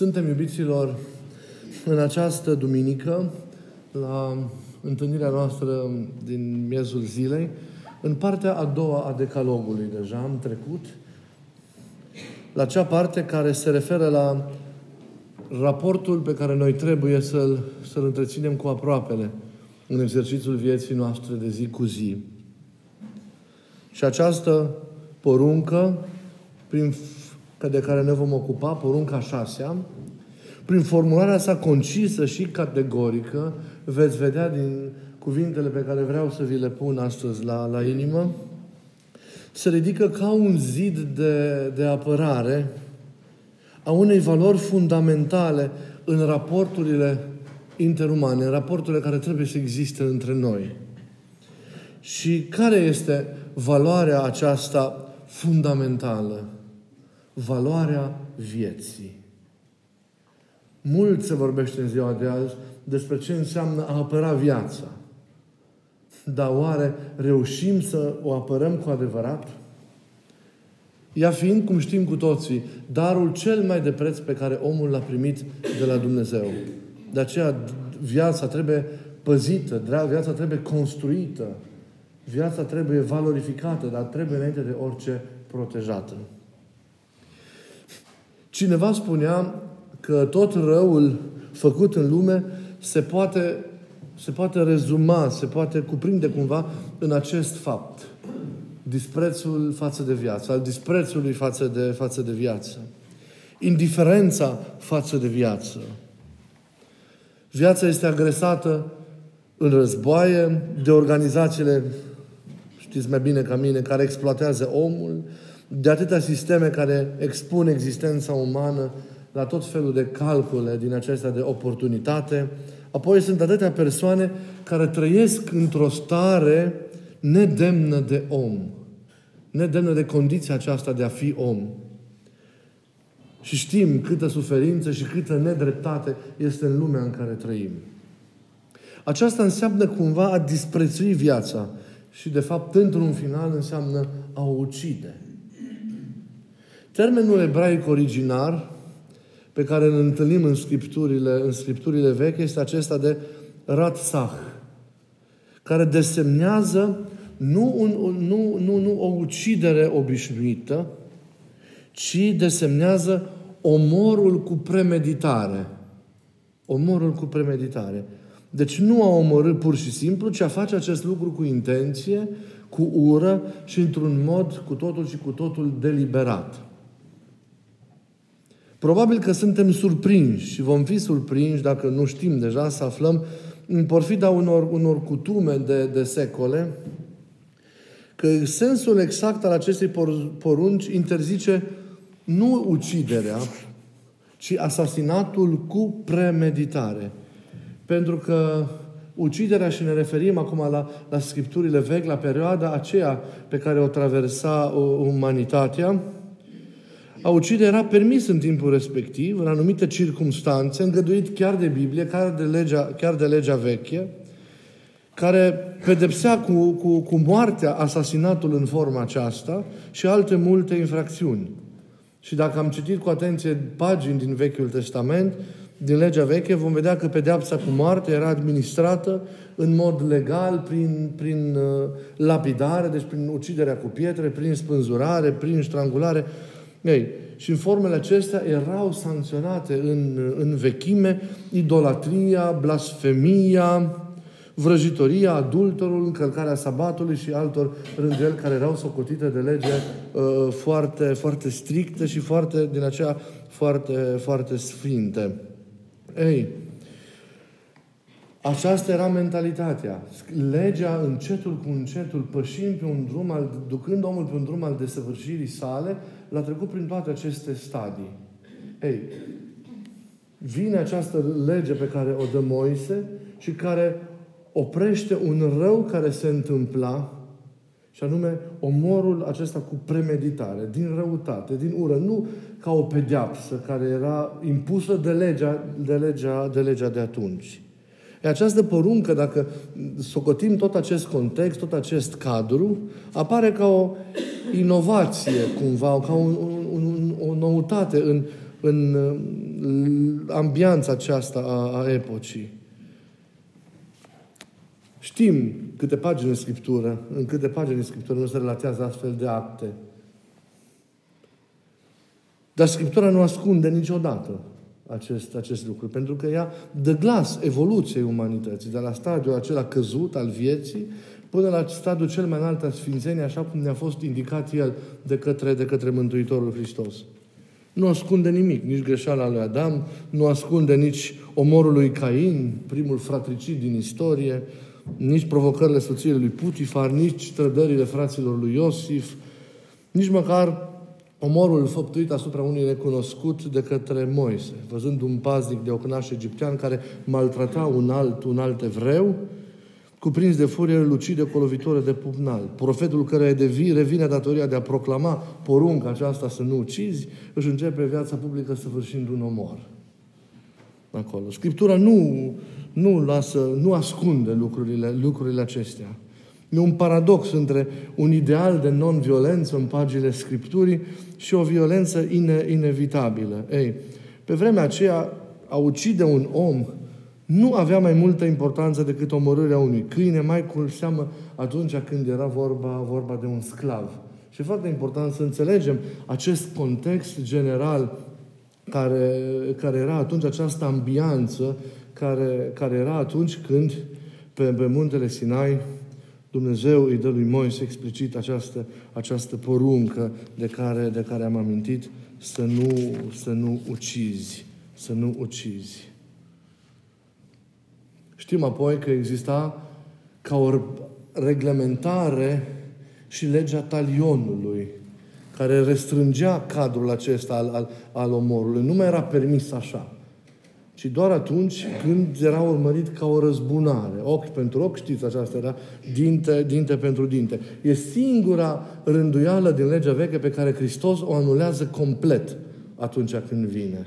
Suntem, iubiților, în această duminică, la întâlnirea noastră din miezul zilei, în partea a doua a decalogului deja am trecut, la cea parte care se referă la raportul pe care noi trebuie să-l, să-l întreținem cu aproapele în exercițiul vieții noastre de zi cu zi. Și această poruncă, prin, de care ne vom ocupa, porunca șasea, prin formularea sa concisă și categorică, veți vedea din cuvintele pe care vreau să vi le pun astăzi la, la inimă, se ridică ca un zid de, de apărare a unei valori fundamentale în raporturile interumane, în raporturile care trebuie să existe între noi. Și care este valoarea aceasta fundamentală? Valoarea vieții. Mult se vorbește în ziua de azi despre ce înseamnă a apăra viața. Dar oare reușim să o apărăm cu adevărat? Ea fiind, cum știm cu toții, darul cel mai de preț pe care omul l-a primit de la Dumnezeu. De aceea viața trebuie păzită, viața trebuie construită, viața trebuie valorificată, dar trebuie înainte de orice protejată. Cineva spunea că tot răul făcut în lume se poate, se poate rezuma, se poate cuprinde cumva în acest fapt. Disprețul față de viață, al disprețului față de, față de viață. Indiferența față de viață. Viața este agresată în războaie de organizațiile, știți mai bine ca mine, care exploatează omul, de atâtea sisteme care expun existența umană la tot felul de calcule din acestea de oportunitate. Apoi sunt atâtea persoane care trăiesc într-o stare nedemnă de om. Nedemnă de condiția aceasta de a fi om. Și știm câtă suferință și câtă nedreptate este în lumea în care trăim. Aceasta înseamnă cumva a disprețui viața și, de fapt, într-un final înseamnă a o ucide. Termenul ebraic originar pe care îl întâlnim în scripturile, în scripturile vechi este acesta de ratsah, care desemnează nu, un, nu, nu, nu o ucidere obișnuită, ci desemnează omorul cu premeditare. Omorul cu premeditare. Deci nu a omorât pur și simplu, ci a face acest lucru cu intenție, cu ură și într-un mod cu totul și cu totul deliberat. Probabil că suntem surprinși și vom fi surprinși, dacă nu știm deja, să aflăm în porfida unor, unor cutume de, de secole, că sensul exact al acestei porunci interzice nu uciderea, ci asasinatul cu premeditare. Pentru că uciderea, și ne referim acum la, la scripturile vechi, la perioada aceea pe care o traversa umanitatea, a ucide era permis în timpul respectiv, în anumite circunstanțe, îngăduit chiar de Biblie, chiar de legea, chiar de legea veche, care pedepsea cu, cu, cu moartea asasinatul în forma aceasta și alte multe infracțiuni. Și dacă am citit cu atenție pagini din Vechiul Testament, din legea veche, vom vedea că pedeapsa cu moarte era administrată în mod legal prin, prin uh, lapidare, deci prin uciderea cu pietre, prin spânzurare, prin strangulare. Ei, și în formele acestea erau sancționate în, în vechime idolatria, blasfemia, vrăjitoria, adulterul, încălcarea sabatului și altor rânduieli care erau socotite de lege uh, foarte, foarte stricte și foarte, din aceea, foarte, foarte sfinte. Ei, aceasta era mentalitatea. Legea, încetul cu încetul, pășind pe un drum, al, ducând omul pe un drum al desăvârșirii sale, l-a trecut prin toate aceste stadii. Ei, vine această lege pe care o dă Moise și care oprește un rău care se întâmpla și anume omorul acesta cu premeditare, din răutate, din ură, nu ca o pedeapsă care era impusă de legea de, legea, de, legea de atunci. E această poruncă, dacă socotim tot acest context, tot acest cadru, apare ca o inovație, cumva, ca un, un, un, o noutate în, în ambianța aceasta a, a epocii. Știm câte pagini în Scriptură, în câte pagini în Scriptură nu se relatează astfel de acte. Dar Scriptura nu ascunde niciodată acest, acest lucru, pentru că ea dă glas evoluției umanității, de la stadiul acela căzut al vieții până la stadiul cel mai înalt al Sfințeniei, așa cum ne-a fost indicat El de către, de către Mântuitorul Hristos. Nu ascunde nimic, nici greșeala lui Adam, nu ascunde nici omorul lui Cain, primul fratricid din istorie, nici provocările soției lui Putifar, nici trădările fraților lui Iosif, nici măcar omorul făptuit asupra unui necunoscut de către Moise, văzând un paznic de ocnaș egiptean care maltrata un alt, un alt evreu, cuprins de furie, lucide cu o lovitură de pupnal. Profetul care de vii revine datoria de a proclama porunca aceasta să nu ucizi, își începe viața publică săvârșind un omor. Acolo. Scriptura nu, nu, lasă, nu ascunde lucrurile, lucrurile acestea. E un paradox între un ideal de non-violență în paginile Scripturii și o violență ine, inevitabilă. Ei, pe vremea aceea, a ucide un om nu avea mai multă importanță decât omorârea unui câine, mai cu seamă atunci când era vorba, vorba de un sclav. Și e foarte important să înțelegem acest context general care, care era atunci, această ambianță care, care era atunci când pe, pe muntele Sinai Dumnezeu îi dă lui Moise explicit această, această poruncă de care, de care am amintit, să nu, să nu ucizi. Să nu ucizi. Știm apoi că exista ca o reglementare și legea talionului, care restrângea cadrul acesta al, al, al omorului. Nu mai era permis așa ci doar atunci când era urmărit ca o răzbunare. Ochi pentru ochi, știți, aceasta era dinte, dinte pentru dinte. E singura rânduială din legea veche pe care Hristos o anulează complet atunci când vine.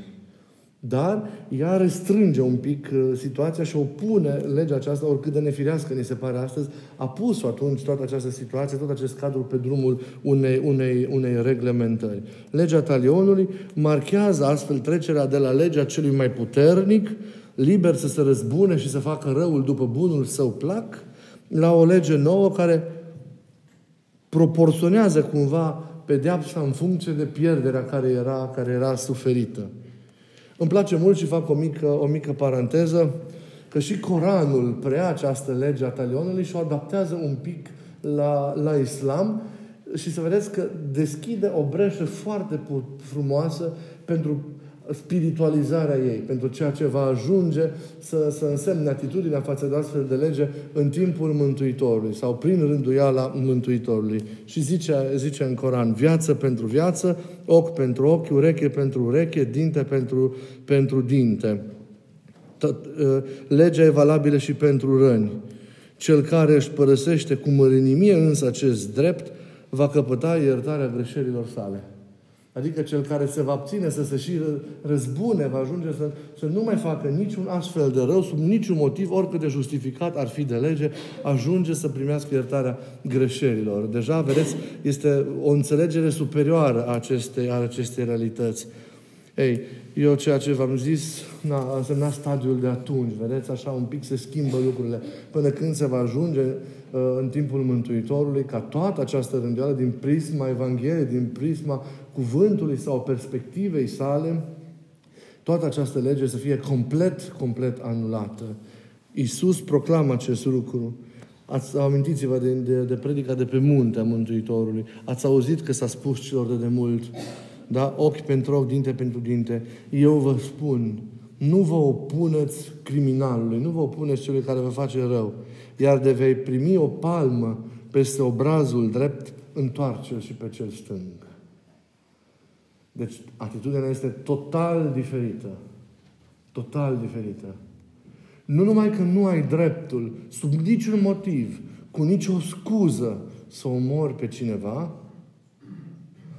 Dar ea restrânge un pic uh, situația și o pune legea aceasta, oricât de nefirească ni se pare astăzi, a pus-o atunci toată această situație, tot acest cadru pe drumul unei, unei, unei reglementări. Legea talionului marchează astfel trecerea de la legea celui mai puternic, liber să se răzbune și să facă răul după bunul său plac, la o lege nouă care proporționează cumva pedeapsa în funcție de pierderea care era, care era suferită. Îmi place mult și fac o mică, o mică paranteză că și Coranul preia această lege a talionului și o adaptează un pic la, la islam și să vedeți că deschide o breșă foarte frumoasă pentru spiritualizarea ei, pentru ceea ce va ajunge să, să însemne atitudinea față de astfel de lege în timpul Mântuitorului sau prin rânduiala Mântuitorului. Și zice, zice în Coran, viață pentru viață, ochi pentru ochi, ureche pentru ureche, dinte pentru, pentru dinte. Tot, ă, legea e valabilă și pentru răni. Cel care își părăsește cu mărinimie însă acest drept, va căpăta iertarea greșelilor sale. Adică cel care se va abține să se și răzbune, va ajunge să, să nu mai facă niciun astfel de rău, sub niciun motiv, oricât de justificat ar fi de lege, ajunge să primească iertarea greșelilor. Deja, vedeți, este o înțelegere superioară a acestei, a acestei realități. Ei, eu ceea ce v-am zis na, a însemnat stadiul de atunci, vedeți, așa un pic se schimbă lucrurile, până când se va ajunge uh, în timpul Mântuitorului ca toată această rânduială din prisma Evangheliei, din prisma cuvântului sau perspectivei sale, toată această lege să fie complet, complet anulată. Iisus proclamă acest lucru. Ați, amintiți-vă de, de, de predica de pe munte a Mântuitorului. Ați auzit că s-a spus celor de demult, da? ochi pentru ochi, dinte pentru dinte. Eu vă spun, nu vă opuneți criminalului, nu vă opuneți celui care vă face rău, iar de vei primi o palmă peste obrazul drept, întoarce-l și pe cel stâng. Deci atitudinea este total diferită. Total diferită. Nu numai că nu ai dreptul, sub niciun motiv, cu nicio scuză, să omori pe cineva,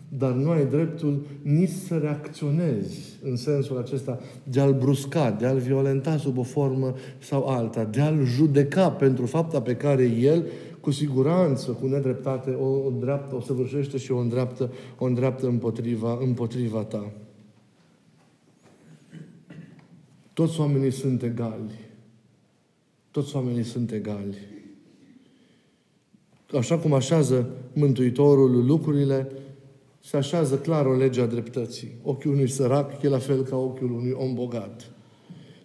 dar nu ai dreptul nici să reacționezi în sensul acesta de a-l brusca, de a-l violenta sub o formă sau alta, de a-l judeca pentru fapta pe care el cu siguranță, cu nedreptate, o, o dreaptă, o săvârșește și o îndreaptă, o îndreaptă împotriva, împotriva ta. Toți oamenii sunt egali. Toți oamenii sunt egali. Așa cum așează Mântuitorul lucrurile, se așează clar o lege a dreptății. Ochiul unui sărac e la fel ca ochiul unui om bogat.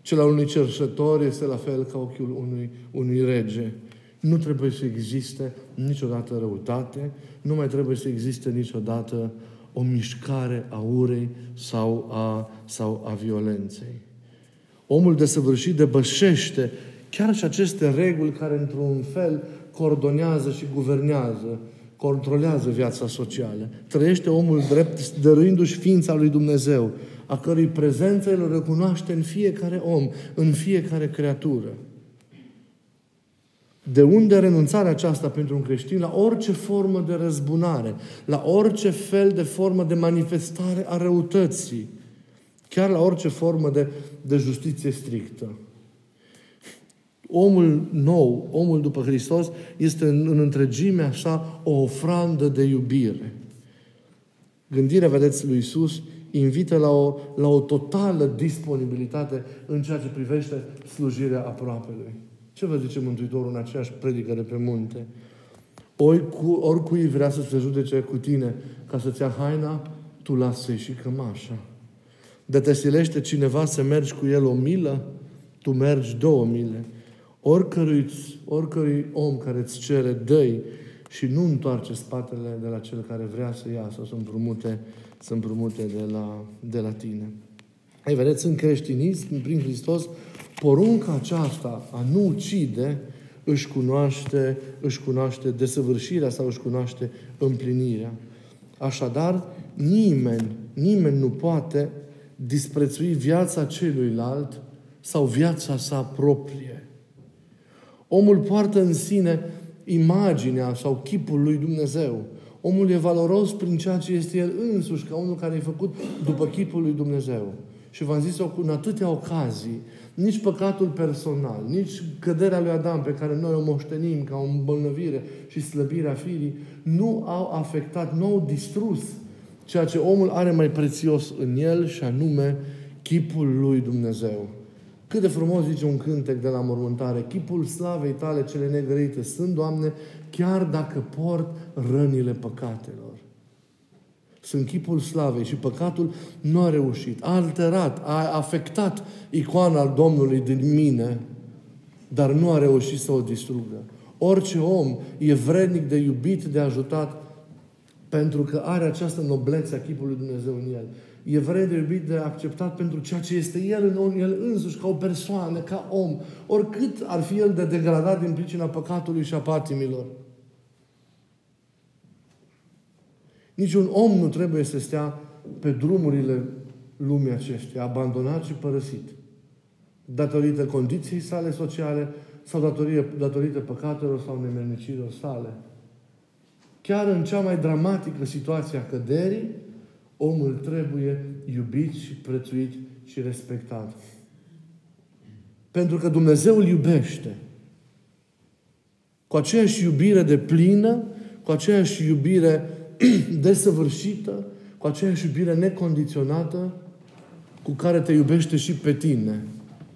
Cel al unui cerșător este la fel ca ochiul unui, unui rege. Nu trebuie să existe niciodată răutate, nu mai trebuie să existe niciodată o mișcare a urei sau a, sau a violenței. Omul desăvârșit debășește chiar și aceste reguli care, într-un fel, coordonează și guvernează, controlează viața socială. Trăiește omul drept, dăruindu-și ființa lui Dumnezeu, a cărui prezență îl recunoaște în fiecare om, în fiecare creatură. De unde renunțarea aceasta pentru un creștin la orice formă de răzbunare, la orice fel de formă de manifestare a răutății, chiar la orice formă de, de justiție strictă. Omul nou, omul după Hristos, este în, în întregimea sa o ofrandă de iubire. Gândirea, vedeți, lui Isus invită la o, la o totală disponibilitate în ceea ce privește slujirea aproapelui. Ce vă zice Mântuitorul în aceeași predică de pe munte? Ori cu, oricui vrea să se judece cu tine ca să-ți ia haina, tu lasă și cămașa. De te silește cineva să mergi cu el o milă, tu mergi două mile. Oricărui, oricărui om care îți cere, dă și nu întoarce spatele de la cel care vrea să ia sau să împrumute, să împrumute de la, de la tine. Ei, vedeți, în creștinism, prin Hristos, porunca aceasta a nu ucide își cunoaște, își cunoaște desăvârșirea sau își cunoaște împlinirea. Așadar, nimeni, nimeni nu poate disprețui viața celuilalt sau viața sa proprie. Omul poartă în sine imaginea sau chipul lui Dumnezeu. Omul e valoros prin ceea ce este el însuși, ca unul care e făcut după chipul lui Dumnezeu. Și v-am zis-o în atâtea ocazii, nici păcatul personal, nici căderea lui Adam pe care noi o moștenim ca o îmbolnăvire și slăbirea firii, nu au afectat, nu au distrus ceea ce omul are mai prețios în el și anume chipul lui Dumnezeu. Cât de frumos zice un cântec de la mormântare. Chipul slavei tale cele negrite sunt, Doamne, chiar dacă port rănile păcatelor. Sunt chipul slavei și păcatul nu a reușit. A alterat, a afectat icoana al Domnului din mine, dar nu a reușit să o distrugă. Orice om e vrednic de iubit, de ajutat, pentru că are această noblețe a chipului Dumnezeu în el e vrednic de iubit, de acceptat pentru ceea ce este el în om, el însuși, ca o persoană, ca om, oricât ar fi el de degradat din pricina păcatului și a patimilor. Niciun om nu trebuie să stea pe drumurile lumii acesteia, abandonat și părăsit. Datorită condiției sale sociale sau datorită, datorită păcatelor sau nemernicilor sale. Chiar în cea mai dramatică situație a căderii, omul trebuie iubit și prețuit și respectat. Pentru că Dumnezeu îl iubește. Cu aceeași iubire de plină, cu aceeași iubire desăvârșită, cu aceeași iubire necondiționată cu care te iubește și pe tine,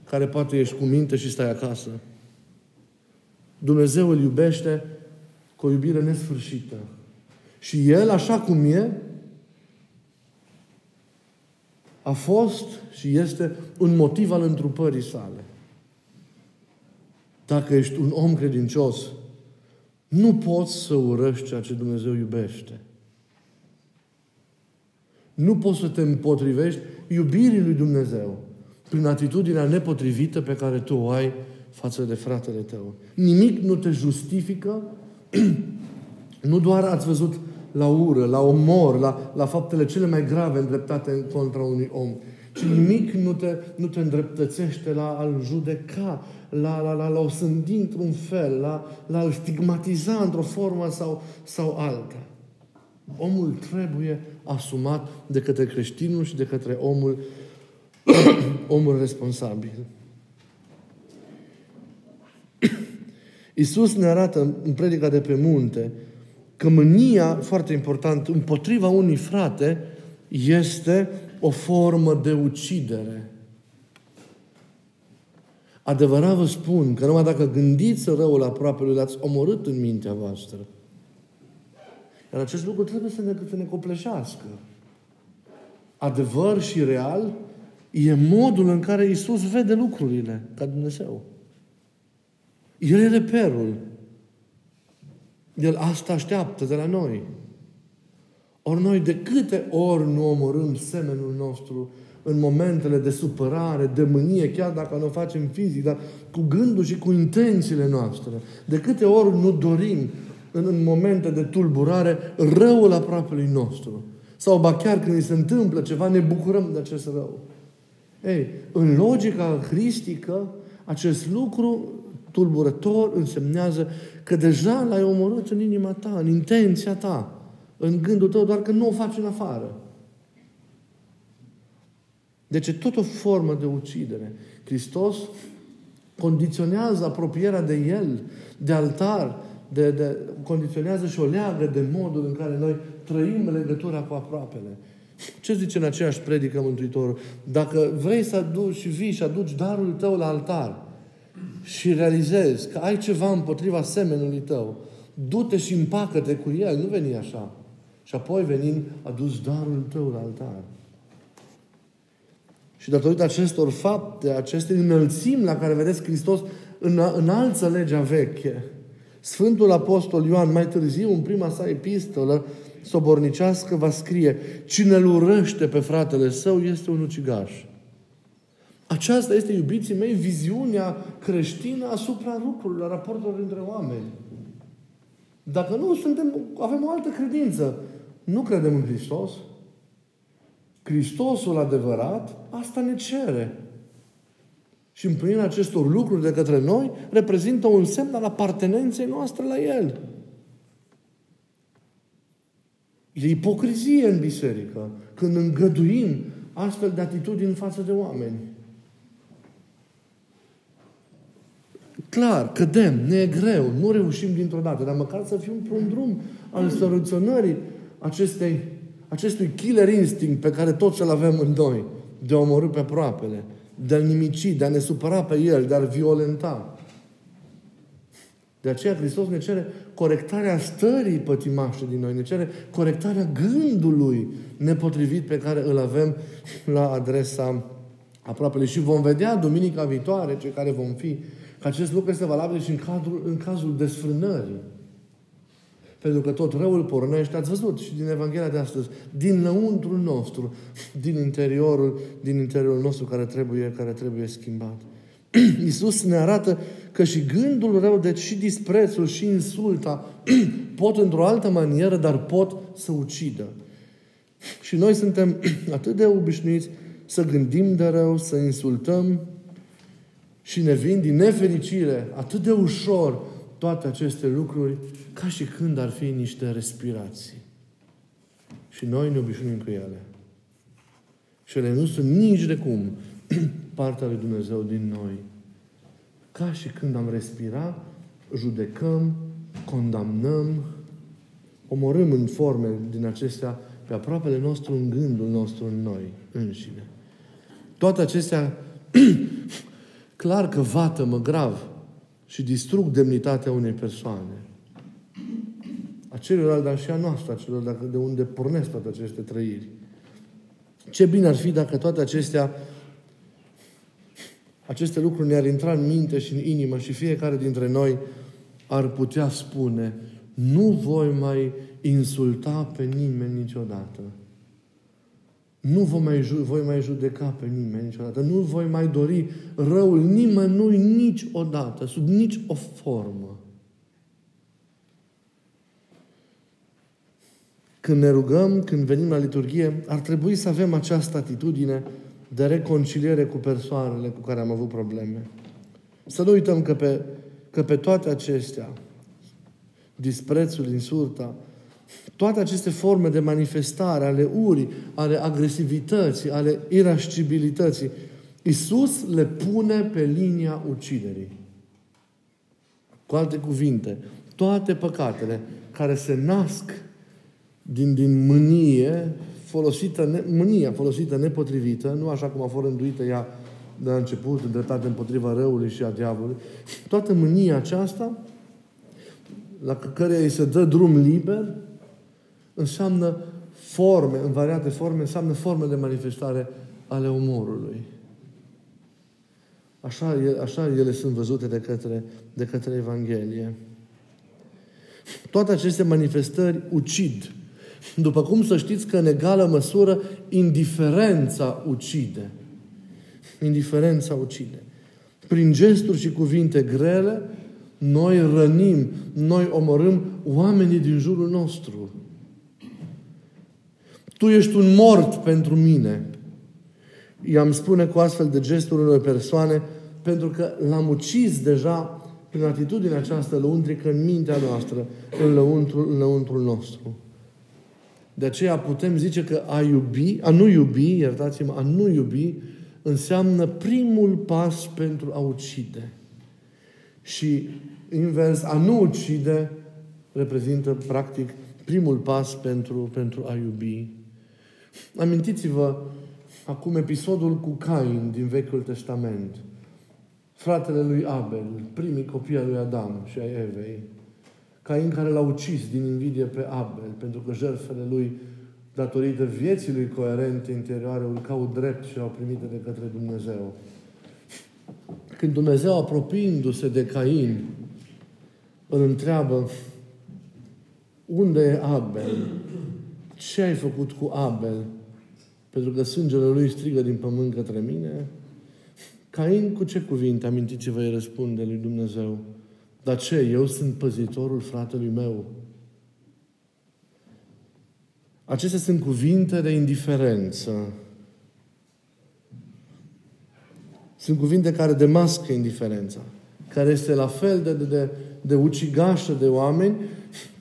care poate ești cu minte și stai acasă. Dumnezeu îl iubește cu o iubire nesfârșită. Și El, așa cum e, a fost și este un motiv al întrupării sale. Dacă ești un om credincios, nu poți să urăști ceea ce Dumnezeu iubește. Nu poți să te împotrivești iubirii lui Dumnezeu prin atitudinea nepotrivită pe care tu o ai față de fratele tău. Nimic nu te justifică, nu doar ați văzut la ură, la omor, la, la faptele cele mai grave îndreptate în contra unui om. Și nimic nu te, nu te îndreptățește la a-l judeca, la, la, la, la o sândi într-un fel, la, la a-l stigmatiza într-o formă sau, sau alta. Omul trebuie asumat de către creștinul și de către omul, omul responsabil. Iisus ne arată în predica de pe munte că mânia, foarte important, împotriva unui frate, este o formă de ucidere. Adevărat vă spun că numai dacă gândiți răul aproape lui, l-ați omorât în mintea voastră. Iar acest lucru trebuie să ne, să ne copleșească. Adevăr și real e modul în care Isus vede lucrurile ca Dumnezeu. El e reperul. El asta așteaptă de la noi. Ori noi de câte ori nu omorâm semenul nostru în momentele de supărare, de mânie, chiar dacă nu o facem fizic, dar cu gândul și cu intențiile noastre. De câte ori nu dorim în, în momente de tulburare răul aproapelui nostru. Sau ba chiar când îi se întâmplă ceva, ne bucurăm de acest rău. Ei, în logica cristică, acest lucru tulburător însemnează că deja l-ai omorât în inima ta, în intenția ta, în gândul tău, doar că nu o faci în afară. Deci e tot o formă de ucidere. Hristos condiționează apropierea de El, de altar, de, de, condiționează și o leagă de modul în care noi trăim legătura cu aproapele. Ce zice în aceeași predică Mântuitorul? Dacă vrei să aduci și vii și aduci darul tău la altar și realizezi că ai ceva împotriva semenului tău, du-te și împacă-te cu el, nu veni așa. Și apoi venind, aduci darul tău la altar. Și datorită acestor fapte, aceste înălțimi la care vedeți Hristos în, înalță legea veche, Sfântul Apostol Ioan, mai târziu, în prima sa epistolă, sobornicească, va scrie Cine îl urăște pe fratele său este un ucigaș. Aceasta este, iubiții mei, viziunea creștină asupra lucrurilor, raportelor între oameni. Dacă nu, suntem, avem o altă credință. Nu credem în Hristos. Hristosul adevărat, asta ne cere. Și împlinirea acestor lucruri de către noi reprezintă un semn al apartenenței noastre la El. E ipocrizie în biserică când îngăduim astfel de atitudini față de oameni. Clar, cădem, ne e greu, nu reușim dintr-o dată, dar măcar să fim pe un drum al soluționării acestei, acestui killer instinct pe care toți îl avem în noi, de a omorâ pe aproapele, de a-l nimici, de a ne supăra pe el, de a-l violenta. De aceea Hristos ne cere corectarea stării pătimașe din noi, ne cere corectarea gândului nepotrivit pe care îl avem la adresa aproapele. Și vom vedea duminica viitoare, cei care vom fi, că acest lucru este valabil și în, cadrul, în cazul desfrânării. Pentru că tot răul pornește, ați văzut și din Evanghelia de astăzi, din lăuntrul nostru, din interiorul, din interiorul nostru care trebuie, care trebuie schimbat. Iisus ne arată că și gândul rău, deci și disprețul și insulta pot într-o altă manieră, dar pot să ucidă. Și noi suntem atât de obișnuiți să gândim de rău, să insultăm și ne vin din nefericire atât de ușor toate aceste lucruri ca și când ar fi niște respirații. Și noi ne obișnuim cu ele. Și ele nu sunt nici de cum partea lui Dumnezeu din noi. Ca și când am respirat, judecăm, condamnăm, omorâm în forme din acestea pe aproapele nostru în gândul nostru în noi înșine. Toate acestea clar că vată-mă grav și distrug demnitatea unei persoane. A celorlalți, dar și a noastră, a celor de unde pornesc toate aceste trăiri. Ce bine ar fi dacă toate acestea aceste lucruri ne-ar intra în minte și în inimă și fiecare dintre noi ar putea spune nu voi mai insulta pe nimeni niciodată. Nu voi mai, voi mai judeca pe nimeni niciodată. Nu voi mai dori răul nimănui niciodată, sub nici o formă. Când ne rugăm, când venim la liturghie, ar trebui să avem această atitudine de reconciliere cu persoanele cu care am avut probleme. Să nu uităm că pe, că pe toate acestea, disprețul, insulta, toate aceste forme de manifestare ale urii, ale agresivității, ale irascibilității, Iisus le pune pe linia uciderii. Cu alte cuvinte, toate păcatele care se nasc din, din mânie folosită, mânia folosită nepotrivită, nu așa cum a fost rânduită ea de la început, îndreptate împotriva răului și a diavolului. Toată mânia aceasta, la care îi se dă drum liber, înseamnă forme, în variate forme, înseamnă forme de manifestare ale umorului. Așa, așa ele sunt văzute de către, de către Evanghelie. Toate aceste manifestări ucid. După cum să știți că în egală măsură indiferența ucide. Indiferența ucide. Prin gesturi și cuvinte grele, noi rănim, noi omorâm oamenii din jurul nostru. Tu ești un mort pentru mine. I-am spune cu astfel de gesturi unor persoane pentru că l-am ucis deja prin atitudinea aceasta lăuntrică în mintea noastră, în lăuntrul, în lăuntrul nostru. De aceea putem zice că a iubi, a nu iubi, iertați-mă, a nu iubi înseamnă primul pas pentru a ucide. Și invers, a nu ucide reprezintă practic primul pas pentru, pentru a iubi. Amintiți-vă acum episodul cu Cain din Vechiul Testament. Fratele lui Abel, primii copii al lui Adam și ai Evei. Cain care l-a ucis din invidie pe Abel, pentru că jertfele lui, datorită vieții lui coerente interioare, urcau drept și au primit de către Dumnezeu. Când Dumnezeu, apropiindu-se de Cain, îl întreabă, unde e Abel? Ce ai făcut cu Abel? Pentru că sângele lui strigă din pământ către mine. Cain cu ce cuvinte, amintiți-vă, îi răspunde lui Dumnezeu. Dar ce? Eu sunt păzitorul fratelui meu. Acestea sunt cuvinte de indiferență. Sunt cuvinte care demască indiferența, care este la fel de, de, de, de ucigașă de oameni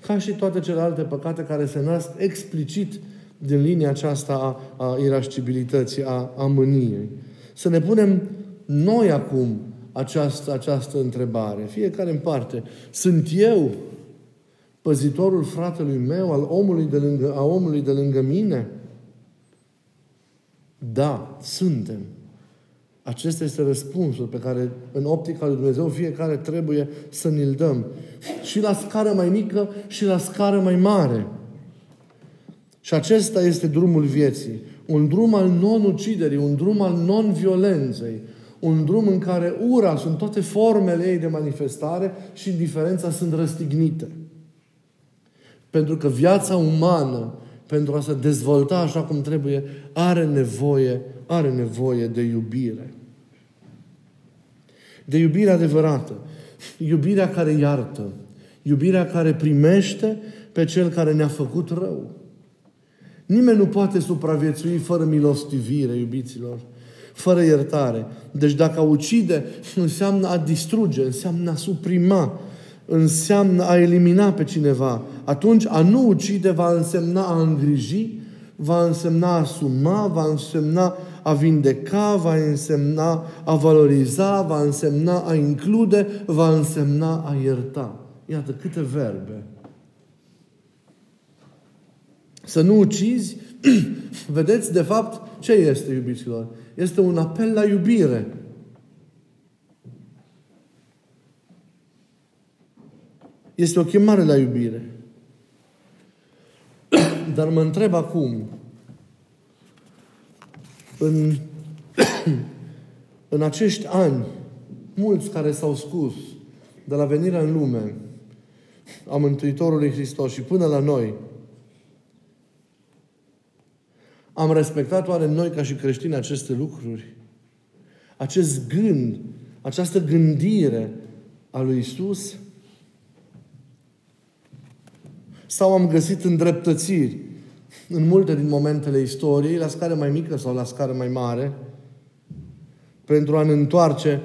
ca și toate celelalte păcate care se nasc explicit din linia aceasta a, a irascibilității, a, a mâniei. Să ne punem noi acum această, această întrebare, fiecare în parte. Sunt eu păzitorul fratelui meu, al omului de lângă, a omului de lângă mine? Da, suntem. Acesta este răspunsul pe care, în optica lui Dumnezeu, fiecare trebuie să ne-l dăm. Și la scară mai mică și la scară mai mare. Și acesta este drumul vieții. Un drum al non-uciderii, un drum al non-violenței, un drum în care ura sunt toate formele ei de manifestare și indiferența sunt răstignite. Pentru că viața umană, pentru a se dezvolta așa cum trebuie, are nevoie, are nevoie de iubire. De iubire adevărată. Iubirea care iartă. Iubirea care primește pe cel care ne-a făcut rău. Nimeni nu poate supraviețui fără milostivire, iubiților, fără iertare. Deci dacă a ucide înseamnă a distruge, înseamnă a suprima, înseamnă a elimina pe cineva. Atunci a nu ucide va însemna a îngriji, va însemna a asuma, va însemna a vindeca, va însemna a valoriza, va însemna a include, va însemna a ierta. Iată câte verbe să nu ucizi, vedeți, de fapt, ce este, iubiților? Este un apel la iubire. Este o chemare la iubire. Dar mă întreb acum, în, în acești ani, mulți care s-au scus de la venirea în lume a Mântuitorului Hristos și până la noi, am respectat oare noi ca și creștini aceste lucruri? Acest gând, această gândire a lui Isus? Sau am găsit îndreptățiri în multe din momentele istoriei, la scară mai mică sau la scară mai mare, pentru a ne întoarce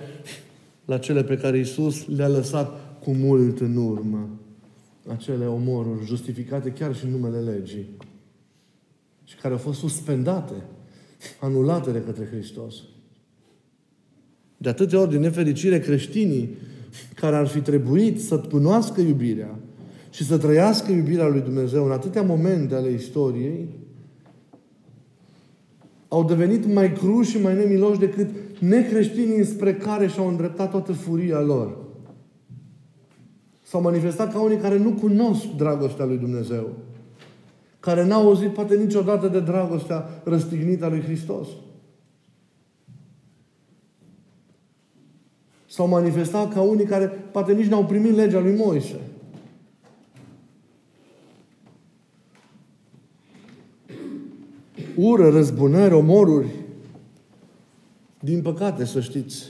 la cele pe care Isus le-a lăsat cu mult în urmă. Acele omoruri justificate chiar și în numele legii și care au fost suspendate, anulate de către Hristos. De atâtea ori, din nefericire, creștinii care ar fi trebuit să cunoască iubirea și să trăiască iubirea lui Dumnezeu în atâtea momente ale istoriei, au devenit mai cruși și mai nemiloși decât necreștinii spre care și-au îndreptat toată furia lor. S-au manifestat ca unii care nu cunosc dragostea lui Dumnezeu. Care n-au auzit poate niciodată de dragostea răstignită a lui Hristos. S-au manifestat ca unii care poate nici n-au primit legea lui Moise. Ură, răzbunări, omoruri. Din păcate, să știți,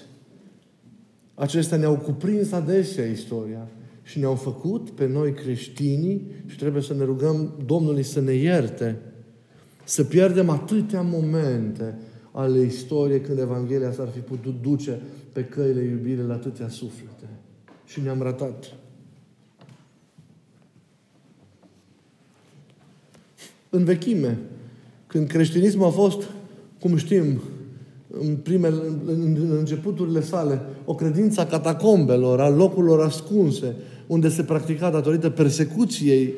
acestea ne-au cuprins adesea istoria și ne-au făcut pe noi creștinii și trebuie să ne rugăm Domnului să ne ierte, să pierdem atâtea momente ale istoriei când Evanghelia s-ar fi putut duce pe căile iubirii la atâtea suflete. Și ne-am ratat. În vechime, când creștinismul a fost, cum știm, în, primele, în, în începuturile sale, o credință a catacombelor, a locurilor ascunse, unde se practica datorită persecuției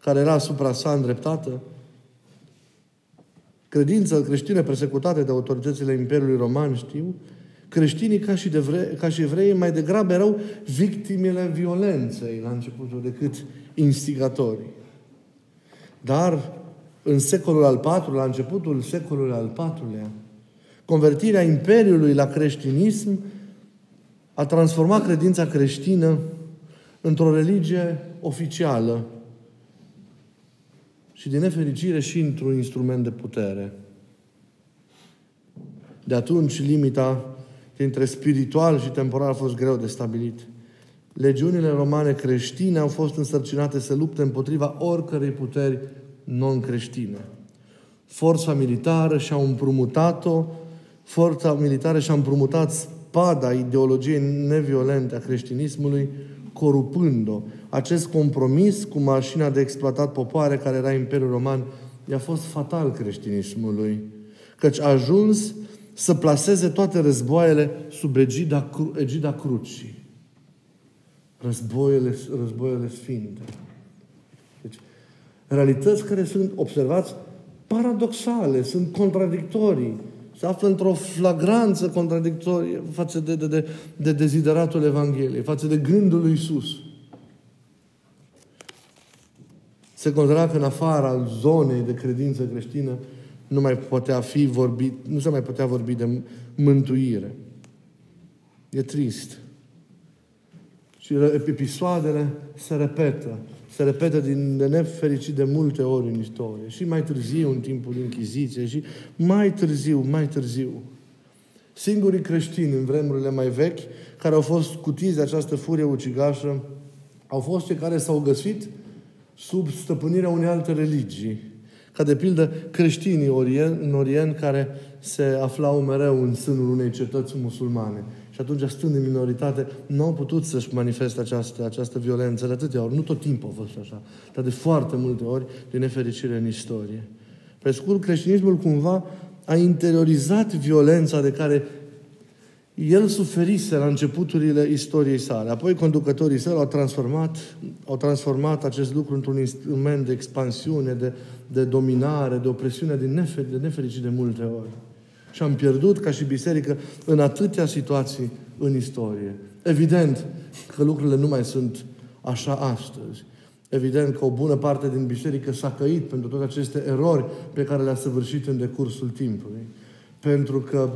care era asupra sa îndreptată, credința creștină persecutate de autoritățile Imperiului Roman, știu, creștinii ca și, de vre, ca și evrei mai degrabă erau victimele violenței la începutul decât instigatorii. Dar în secolul al IV-lea, la începutul secolului al IV-lea, convertirea Imperiului la creștinism a transformat credința creștină într-o religie oficială și, din nefericire, și într-un instrument de putere. De atunci, limita dintre spiritual și temporal a fost greu de stabilit. Legiunile romane creștine au fost însărcinate să lupte împotriva oricărei puteri non-creștine. Forța militară și-a împrumutat-o, forța militară și-a împrumutat spada ideologiei neviolente a creștinismului, corupând-o. Acest compromis cu mașina de exploatat popoare care era Imperiul Roman i-a fost fatal creștinismului, căci a ajuns să placeze toate războaiele sub egida, egida crucii. Războiele, războiele sfinte realități care sunt, observați, paradoxale, sunt contradictorii. Se află într-o flagranță contradictorie față de, de, de, de dezideratul Evangheliei, față de gândul lui Isus. Se considera că în afara zonei de credință creștină nu mai putea fi vorbit, nu se mai putea vorbi de mântuire. E trist. Și episoadele se repetă se repetă din de nefericit de multe ori în istorie. Și mai târziu, în timpul Inchiziției, și mai târziu, mai târziu. Singurii creștini în vremurile mai vechi, care au fost cutiți de această furie ucigașă, au fost cei care s-au găsit sub stăpânirea unei alte religii. Ca de pildă creștinii orient, în Orient care se aflau mereu în sânul unei cetăți musulmane. Și atunci, stând în minoritate, nu au putut să-și manifeste această, această violență de atâtea ori. Nu tot timpul a fost așa, dar de foarte multe ori, de nefericire în istorie. Pe scurt, creștinismul cumva a interiorizat violența de care el suferise la începuturile istoriei sale. Apoi conducătorii săi au transformat, au transformat acest lucru într-un instrument de expansiune, de, de dominare, de opresiune, de, nefer, de nefericit de multe ori. Și am pierdut ca și biserică în atâtea situații în istorie. Evident că lucrurile nu mai sunt așa astăzi. Evident că o bună parte din biserică s-a căit pentru toate aceste erori pe care le-a săvârșit în decursul timpului. Pentru că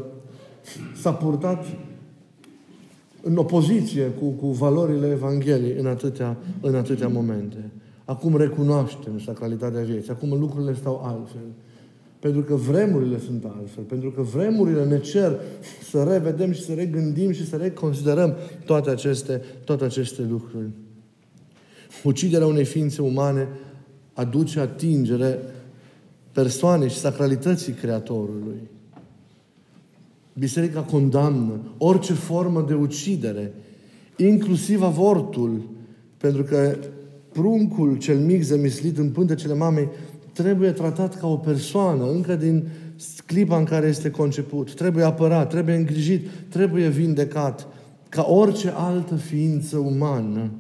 s-a purtat în opoziție cu, cu valorile Evangheliei în atâtea, în atâtea momente. Acum recunoaștem sacralitatea vieții. Acum lucrurile stau altfel. Pentru că vremurile sunt altfel. Pentru că vremurile ne cer să revedem și să regândim și să reconsiderăm toate aceste, toate aceste lucruri. Uciderea unei ființe umane aduce atingere persoanei și sacralității Creatorului. Biserica condamnă orice formă de ucidere, inclusiv avortul, pentru că pruncul cel mic zămislit în pântecele mamei trebuie tratat ca o persoană, încă din clipa în care este conceput. Trebuie apărat, trebuie îngrijit, trebuie vindecat, ca orice altă ființă umană.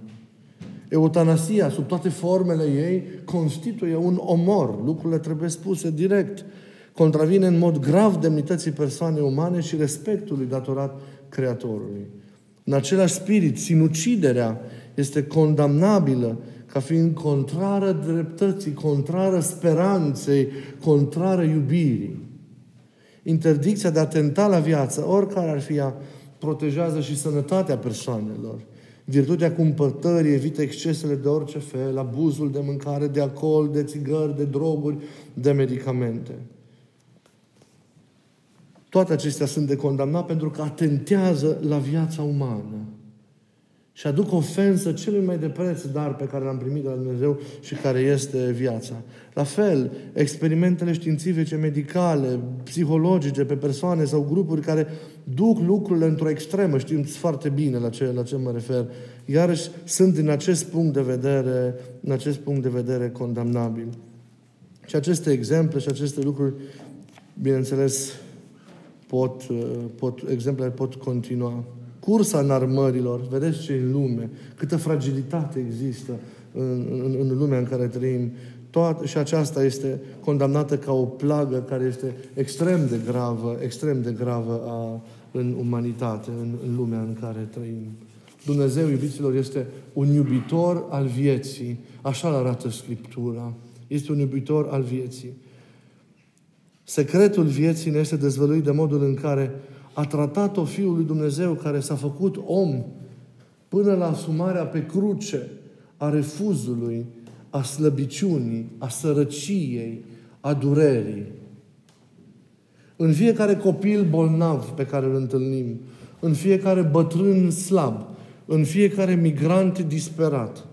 Eutanasia, sub toate formele ei, constituie un omor. Lucrurile trebuie spuse direct. Contravine în mod grav demnității persoanei umane și respectului datorat Creatorului. În același spirit, sinuciderea este condamnabilă ca fiind contrară dreptății, contrară speranței, contrară iubirii. Interdicția de a tenta la viață, oricare ar fi ea, protejează și sănătatea persoanelor. Virtutea cumpătării evită excesele de orice fel, abuzul de mâncare, de alcool, de țigări, de droguri, de medicamente. Toate acestea sunt de condamnat pentru că atentează la viața umană și aduc ofensă celui mai de preț dar pe care l-am primit de la Dumnezeu și care este viața. La fel, experimentele științifice, medicale, psihologice pe persoane sau grupuri care duc lucrurile într-o extremă, știm foarte bine la ce, la ce mă refer, iarăși sunt din acest punct de vedere, în acest punct de vedere condamnabil. Și aceste exemple și aceste lucruri, bineînțeles, pot, pot, exemplele pot continua cursa înarmărilor, vedeți ce în lume, câtă fragilitate există în, în, în lumea în care trăim. Toată, și aceasta este condamnată ca o plagă care este extrem de gravă, extrem de gravă a, în umanitate, în, în lumea în care trăim. Dumnezeu, iubiților, este un iubitor al vieții. Așa arată Scriptura. Este un iubitor al vieții. Secretul vieții ne este dezvăluit de modul în care a tratat-o Fiul lui Dumnezeu care s-a făcut om până la asumarea pe cruce a refuzului, a slăbiciunii, a sărăciei, a durerii. În fiecare copil bolnav pe care îl întâlnim, în fiecare bătrân slab, în fiecare migrant disperat,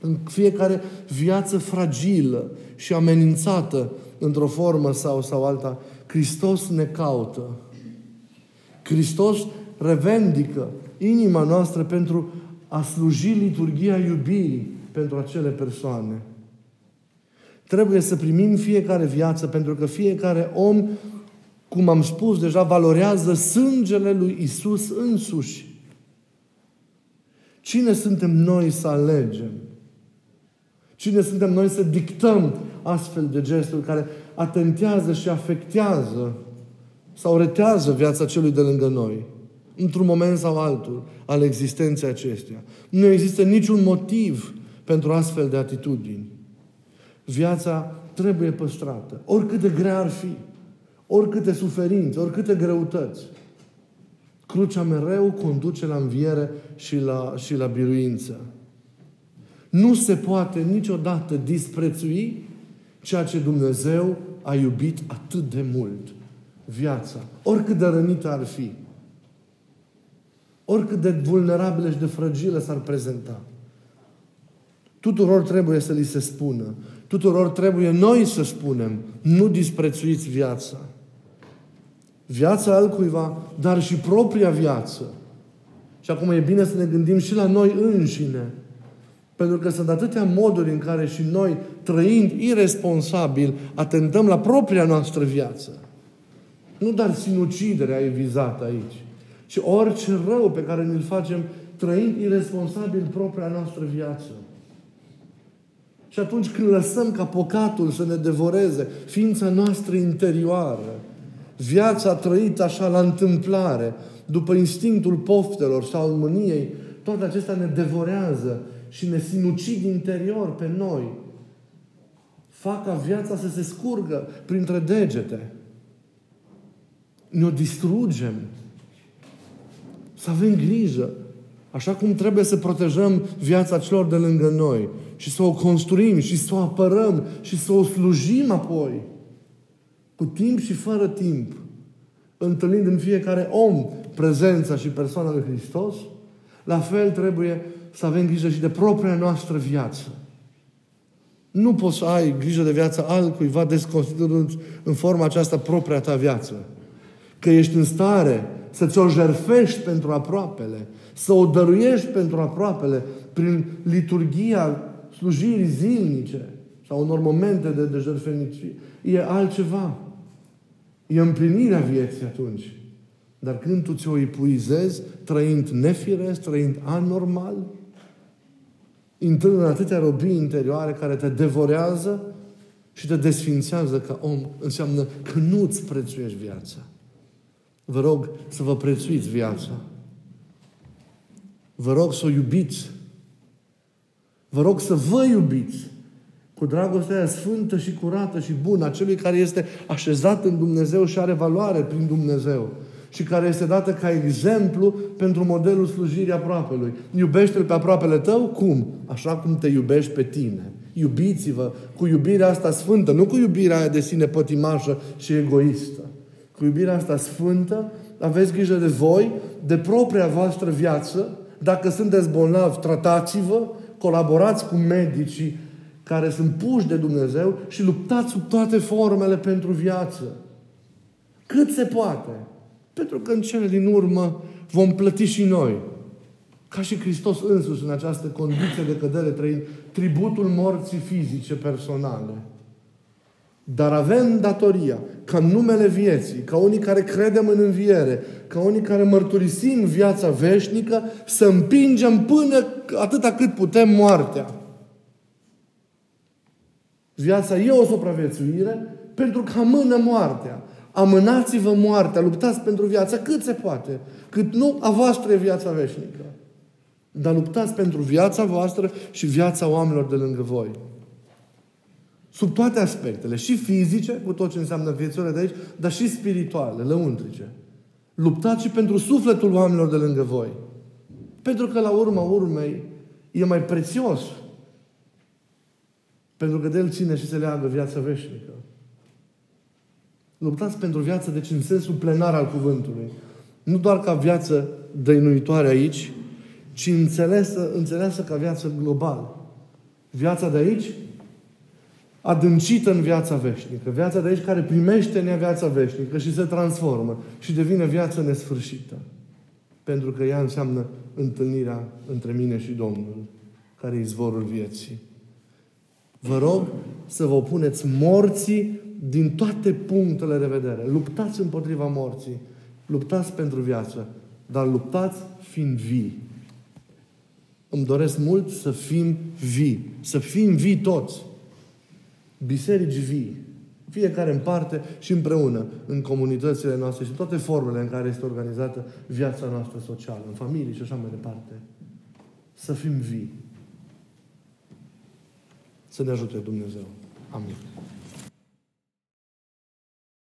în fiecare viață fragilă și amenințată într-o formă sau, sau alta, Hristos ne caută Hristos revendică inima noastră pentru a sluji liturgia iubirii pentru acele persoane. Trebuie să primim fiecare viață pentru că fiecare om, cum am spus deja, valorează sângele lui Isus însuși. Cine suntem noi să alegem? Cine suntem noi să dictăm astfel de gesturi care atentează și afectează sau retează viața celui de lângă noi, într-un moment sau altul, al existenței acesteia. Nu există niciun motiv pentru astfel de atitudini. Viața trebuie păstrată, oricât de grea ar fi, oricâte suferințe, oricâte greutăți. Crucea mereu conduce la înviere și la, și la biruință. Nu se poate niciodată disprețui ceea ce Dumnezeu a iubit atât de mult viața, oricât de rănită ar fi, oricât de vulnerabilă și de fragilă s-ar prezenta. Tuturor trebuie să li se spună. Tuturor trebuie noi să spunem, nu disprețuiți viața. Viața altcuiva, dar și propria viață. Și acum e bine să ne gândim și la noi înșine. Pentru că sunt atâtea moduri în care și noi, trăind irresponsabil, atentăm la propria noastră viață. Nu doar sinuciderea e vizată aici, ci orice rău pe care ne-l facem trăind irresponsabil propria noastră viață. Și atunci când lăsăm ca păcatul să ne devoreze ființa noastră interioară, viața trăită așa la întâmplare, după instinctul poftelor sau al mâniei, toate acestea ne devorează și ne sinucid interior pe noi. Fac ca viața să se scurgă printre degete ne-o distrugem. Să avem grijă. Așa cum trebuie să protejăm viața celor de lângă noi și să o construim și să o apărăm și să o slujim apoi. Cu timp și fără timp. Întâlnind în fiecare om prezența și persoana lui Hristos, la fel trebuie să avem grijă și de propria noastră viață. Nu poți să ai grijă de viața altcuiva desconsiderând în forma aceasta propria ta viață că ești în stare să ți-o jerfești pentru aproapele, să o dăruiești pentru aproapele prin liturgia slujirii zilnice sau unor momente de, de jertfenicie, e altceva. E împlinirea vieții atunci. Dar când tu ți-o epuizezi, trăind nefiresc, trăind anormal, intrând în atâtea robii interioare care te devorează, și te desfințează ca om, înseamnă că nu îți prețuiești viața. Vă rog să vă prețuiți viața. Vă rog să o iubiți. Vă rog să vă iubiți cu dragostea aia sfântă și curată și bună a celui care este așezat în Dumnezeu și are valoare prin Dumnezeu și care este dată ca exemplu pentru modelul slujirii aproapelui. Iubește-L pe aproapele tău? Cum? Așa cum te iubești pe tine. Iubiți-vă cu iubirea asta sfântă, nu cu iubirea aia de sine pătimașă și egoistă. Cu iubirea asta sfântă, aveți grijă de voi, de propria voastră viață. Dacă sunteți bolnavi, tratați-vă, colaborați cu medicii care sunt puși de Dumnezeu și luptați sub toate formele pentru viață. Cât se poate. Pentru că în cele din urmă vom plăti și noi. Ca și Hristos însuși în această condiție de cădere trăind tributul morții fizice personale. Dar avem datoria ca în numele vieții, ca unii care credem în înviere, ca unii care mărturisim viața veșnică, să împingem până atâta cât putem moartea. Viața e o supraviețuire pentru că amână moartea. Amânați-vă moartea, luptați pentru viața cât se poate. Cât nu, a voastră e viața veșnică. Dar luptați pentru viața voastră și viața oamenilor de lângă voi. Sub toate aspectele, și fizice, cu tot ce înseamnă viețurile de aici, dar și spirituale, lăuntrice. Luptați și pentru sufletul oamenilor de lângă voi. Pentru că la urma urmei e mai prețios. Pentru că de el ține și se leagă viața veșnică. Luptați pentru viață, deci în sensul plenar al cuvântului. Nu doar ca viață dăinuitoare aici, ci înțeleasă, înțeleasă ca viață globală. Viața de aici, adâncită în viața veșnică. Viața de aici care primește în ea viața veșnică și se transformă și devine viață nesfârșită. Pentru că ea înseamnă întâlnirea între mine și Domnul, care e izvorul vieții. Vă rog să vă opuneți morții din toate punctele de vedere. Luptați împotriva morții. Luptați pentru viață. Dar luptați fiind vii. Îmi doresc mult să fim vii. Să fim vii toți. Biserici vii. Fiecare în parte și împreună în comunitățile noastre și toate formele în care este organizată viața noastră socială, în familie și așa mai departe. Să fim vii. Să ne ajute Dumnezeu. Amin.